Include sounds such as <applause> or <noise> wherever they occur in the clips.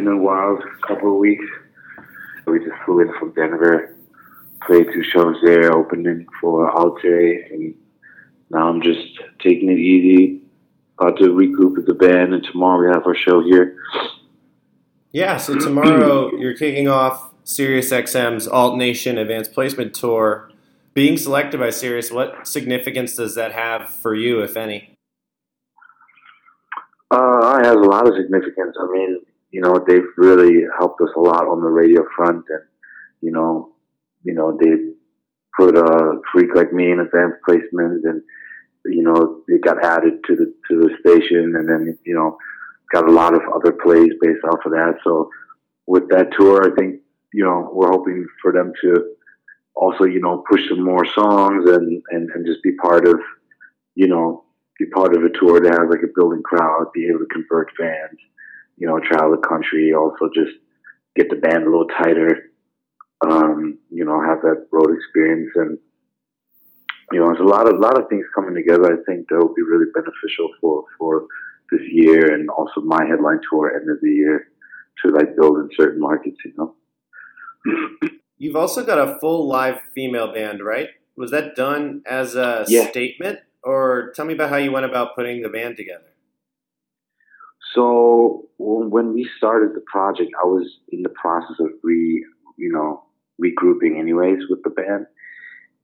been a wild couple of weeks. We just flew in from Denver, played two shows there, opening for alt-J, and now I'm just taking it easy. About to regroup with the band, and tomorrow we have our show here. Yeah, so tomorrow you're kicking off SiriusXM's Alt Nation Advanced Placement Tour. Being selected by Sirius, what significance does that have for you, if any? Uh, it has a lot of significance. I mean, you know, they've really helped us a lot on the radio front, and you know, you know, they put a freak like me in advanced placement, and you know, it got added to the to the station, and then you know, got a lot of other plays based off of that. So with that tour, I think you know we're hoping for them to also you know push some more songs and and and just be part of you know be part of a tour that has like a building crowd, be able to convert fans, you know, travel the country, also just get the band a little tighter, um, you know, have that road experience and you know, there's a lot of lot of things coming together. I think that will be really beneficial for for this year and also my headline tour end of the year to like build in certain markets. You know. <clears throat> You've also got a full live female band, right? Was that done as a Yeah. statement, or tell me about how you went about putting the band together? So when we started the project, I was in the process of re, you know, regrouping anyways with the band,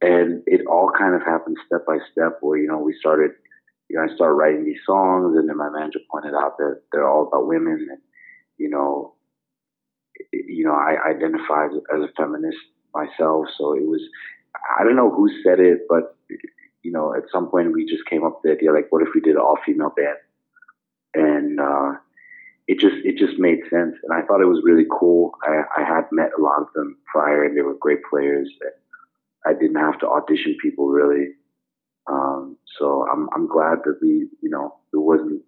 and it all kind of happened step by step. Where you know we started, you know, I started writing these songs, and then my manager pointed out that they're all about women, and you know, you know, I identify as as a feminist myself, so it was, I don't know who said it, but you know, at some point we just came up with the idea like, what if we did an all female band? And uh, it just it just made sense. And I thought it was really cool. I, I had met a lot of them prior, and they were great players. I didn't have to audition people really. Um, so I'm I'm glad that we you know it wasn't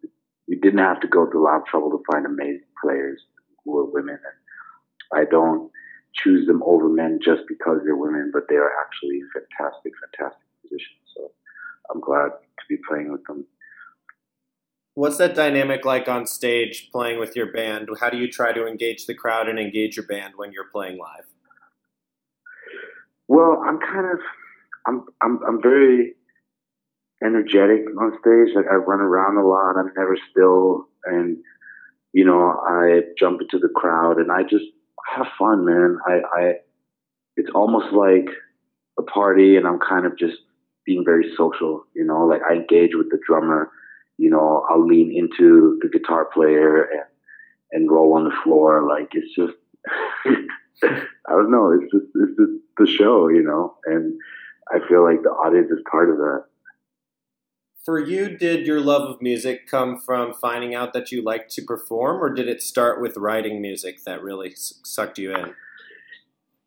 we didn't have to go through a lot of trouble to find amazing players who were women. And I don't choose them over men just because they're women, but they are actually fantastic, fantastic musicians. So I'm glad to be playing with them. What's that dynamic like on stage playing with your band? How do you try to engage the crowd and engage your band when you're playing live? Well, I'm kind of, I'm, I'm, I'm very energetic on stage. Like I run around a lot. I'm never still, and you know, I jump into the crowd and I just have fun, man. I, I, it's almost like a party, and I'm kind of just being very social. You know, like I engage with the drummer. You know, I'll lean into the guitar player and and roll on the floor. Like it's just. <laughs> I don't know. It's just it's just the show, you know, and I feel like the audience is part of that. For you, did your love of music come from finding out that you liked to perform, or did it start with writing music that really sucked you in?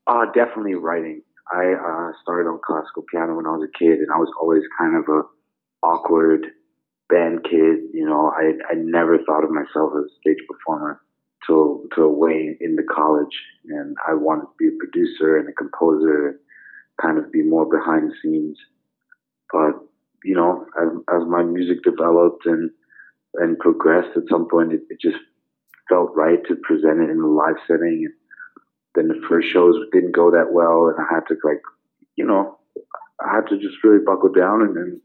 Uh, definitely writing. I uh, started on classical piano when I was a kid, and I was always kind of a awkward band kid. You know, I I never thought of myself as a stage performer till till way into college, and I wanted to be a producer and a composer, kind of be more behind the scenes. But you know, as, as my music developed and and progressed, at some point it, it just felt right to present it in a live setting. And then the first shows didn't go that well, and I had to like, you know, I had to just really buckle down and, and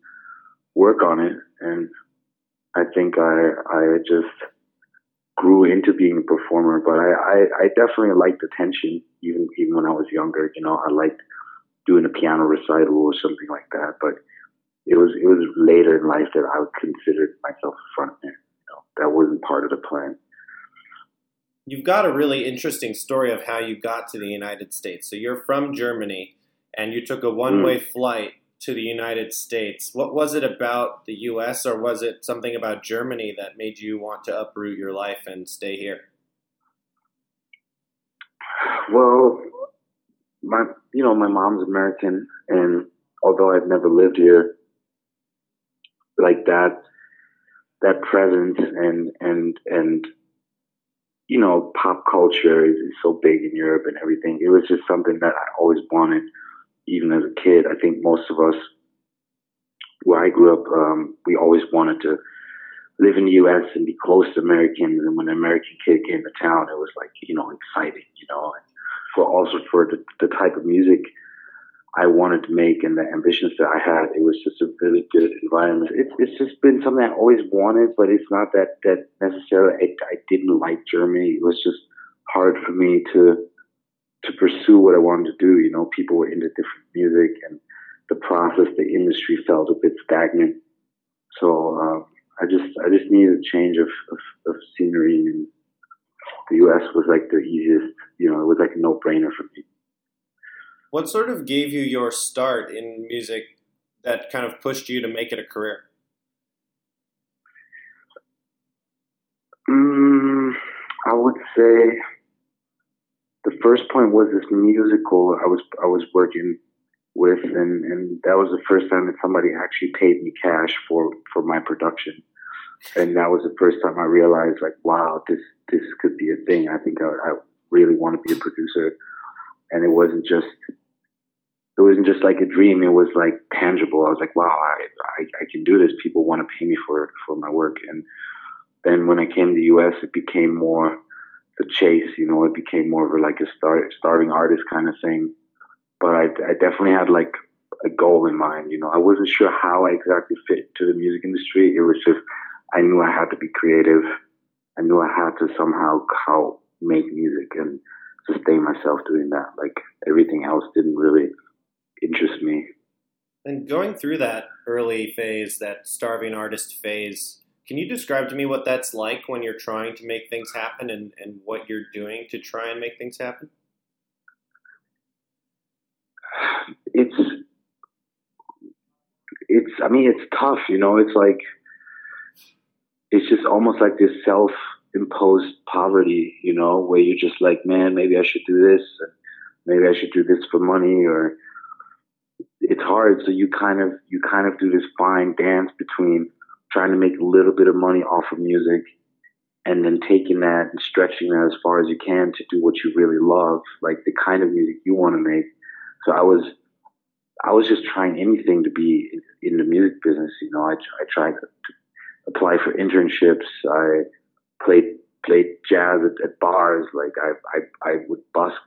work on it. And I think I I just grew into being a performer. But I I, I definitely liked attention, even even when I was younger. You know, I liked doing a piano recital or something like that. But it was it was later in life that I would consider myself a frontman. You know, that wasn't part of the plan. You've got a really interesting story of how you got to the United States. So you're from Germany, and you took a one-way mm. flight to the United States. What was it about the U.S. or was it something about Germany that made you want to uproot your life and stay here? Well, my you know my mom's American, and although I've never lived here, like that that presence and and and you know pop culture is, is so big in Europe and everything. It was just something that I always wanted, even as a kid. I think most of us, where I grew up, um, we always wanted to live in the U.S. and be close to Americans. And when an American kid came to town, it was like you know exciting, you know, and for also for the, the type of music I wanted to make and the ambitions that I had. It was just a really good environment. It's it's just been something I always wanted, but it's not that that necessarily I, I didn't like Germany. It was just hard for me to pursue what I wanted to do. You know, people were into different music and the process, the industry felt a bit stagnant. So uh, I just I just needed a change of, of, of scenery, and the U.S. was like the easiest. You know, it was like a no brainer for me. What sort of gave you your start in music that kind of pushed you to make it a career? Mm, I would say the first point was this musical I was I was working with, and and that was the first time that somebody actually paid me cash for for my production, and that was the first time I realized like, wow, this this could be a thing. I think I, I really want to be a producer, and it wasn't just it wasn't just like a dream. It was like tangible. I was like, wow, I I, I can do this. People want to pay me for for my work, and then when I came to the U.S., it became more the chase. You know, it became more of a, like a star, starving artist kind of thing but I, I definitely had like a goal in mind. You know, I wasn't sure how I exactly fit to the music industry. It was just I knew I had to be creative. I knew I had to somehow how make music and sustain myself doing that. Like everything else didn't really interest me. And going through that early phase, that starving artist phase, can you describe to me what that's like when you're trying to make things happen and, and what you're doing to try and make things happen? it's it's I mean it's tough, you know, it's like it's just almost like this self imposed poverty, you know, where you're just like, man, maybe I should do this, maybe I should do this for money or it's hard. So you kind of you kind of do this fine dance between trying to make a little bit of money off of music and then taking that and stretching that as far as you can to do what you really love, like the kind of music you want to make. So I was I was just trying anything to be in the music business. You know, I, I tried to apply for internships. I played played jazz at, at bars. Like I, I I would busk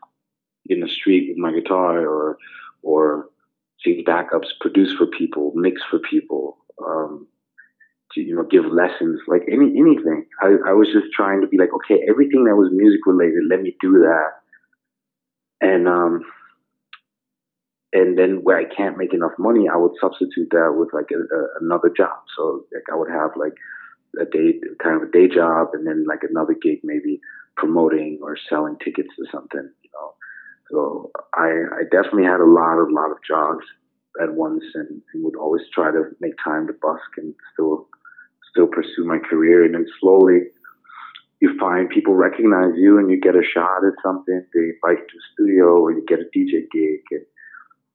in the street with my guitar, or or sing backups, produce for people, mix for people, um, to you know give lessons, like any anything. I, I was just trying to be like, okay, everything that was music related, let me do that. And um, and then where I can't make enough money, I would substitute that with like a, a, another job. So like I would have like a day, kind of a day job, and then like another gig, maybe promoting or selling tickets or something. You know, so I, I definitely had a lot, of lot of jobs at once, and, and would always try to make time to busk and still, still pursue my career. And then slowly, you find people recognize you, and you get a shot at something. They invite you to the studio, or you get a DJ gig, and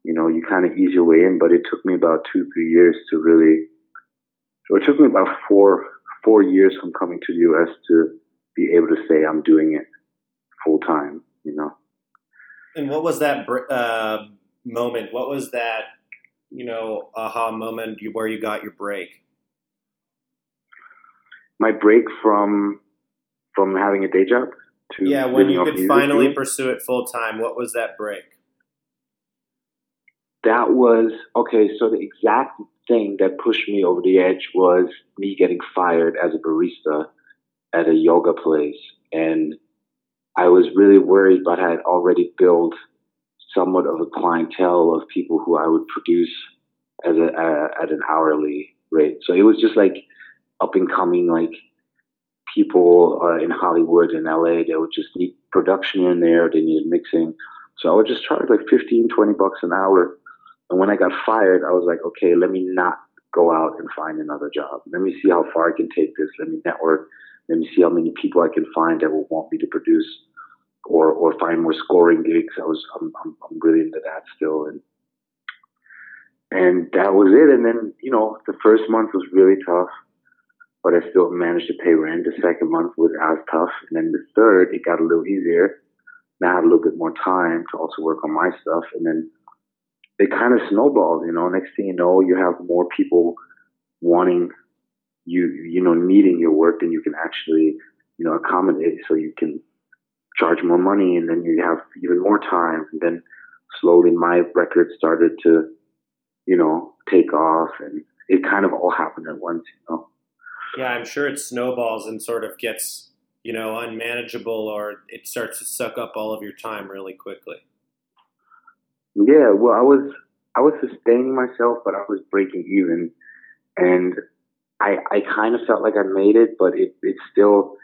you know, you kind of ease your way in. But it took me about two, three years to really. So it took me about four, four years from coming to the U.S. to be able to say I'm doing it full time. You know. And what was that uh, moment? What was that, you know, aha moment where you got your break? My break from from having a day job to yeah, when you could finally pursue it full time. What was that break? that was okay. So the exact thing that pushed me over the edge was me getting fired as a barista at a yoga place, and I was really worried, but I had already built somewhat of a clientele of people who I would produce as a, a at an hourly rate. So it was just like up and coming, like people uh, in Hollywood and LA. They would just need production in there. They needed mixing. So I would just charge like 15, 20 bucks an hour and when I got fired, I was like, okay, let me not go out and find another job. Let me see how far I can take this. Let me network. Let me see how many people I can find that will want me to produce or, or find more scoring gigs. I was, I'm, I'm, I'm really into that still. And, and that was it. And then, you know, the first month was really tough, but I still managed to pay rent. The second month was as tough. And then the third, it got a little easier. Now I had a little bit more time to also work on my stuff. And then it kind of snowballed. You know, next thing you know, you have more people wanting you you know needing your work and you can actually you know accommodate so you can charge more money and then you have even more time and then slowly my record started to you know take off and it kind of all happened at once you know yeah i'm sure it snowballs and sort of gets you know unmanageable or it starts to suck up all of your time really quickly yeah well i was i was sustaining myself but i was breaking even and i i kind of felt like i made it but it it still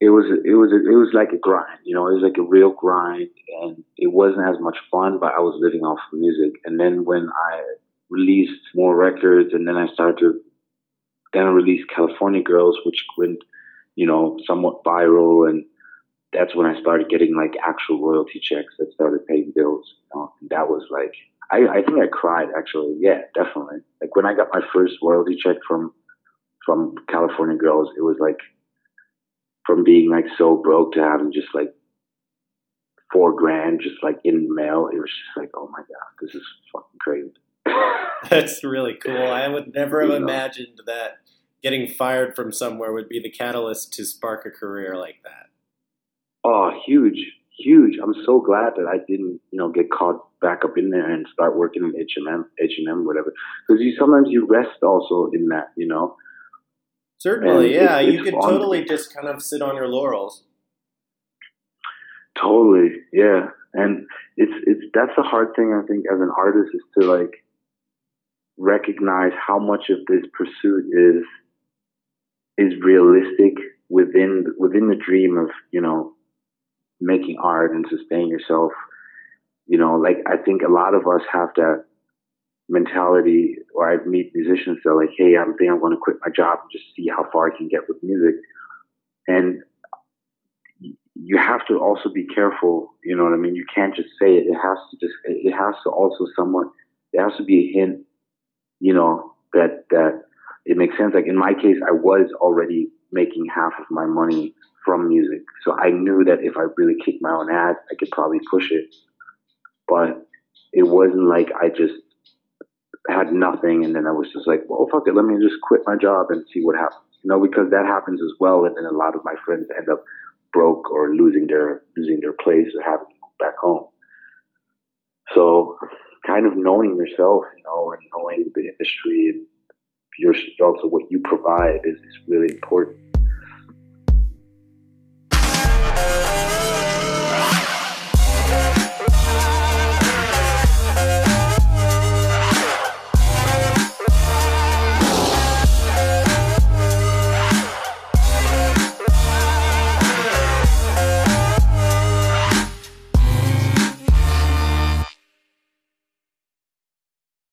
it was it was it was like a grind, you know. It was like a real grind, and it wasn't as much fun. But I was living off of music, and then when I released more records, and then I started to then I released California Girls, which went, you know, somewhat viral, and that's when I started getting like actual royalty checks that started paying bills. You know? And that was like I, I think I cried actually. Yeah, definitely. Like when I got my first royalty check from from California Girls, it was like from being like so broke to having just like four grand just like in mail. It was just like, oh my god, this is fucking crazy. <laughs> That's really cool. I would never have imagined that getting fired from somewhere would be the catalyst to spark a career like that. Oh, huge, huge. I'm so glad that I didn't, you know, get caught back up in there and start working in H&M, H&M, whatever. Because you sometimes you rest also in that, you know. Certainly, and yeah. It's, you could totally just kind of sit on your laurels. Totally, yeah. And it's it's that's the hard thing I think as an artist is to like recognize how much of this pursuit is is realistic within within the dream of you know making art and sustaining yourself. You know, like I think a lot of us have that mentality or I meet musicians that are like, hey, I'm thinking I'm going to quit my job and just see how far I can get with music. And you have to also be careful. You know what I mean? You can't just say it. It has to just, it has to also somewhat, there has to be a hint, you know, that, that it makes sense. Like in my case, I was already making half of my money from music. So I knew that if I really kicked my own ass, I could probably push it. But it wasn't like I just had nothing, and then I was just like, well, fuck it, let me just quit my job and see what happens. You know, because that happens as well, and then a lot of my friends end up broke or losing their losing their place or having to go back home. So, kind of knowing yourself, you know, and knowing the industry and your also what you provide is, is really important.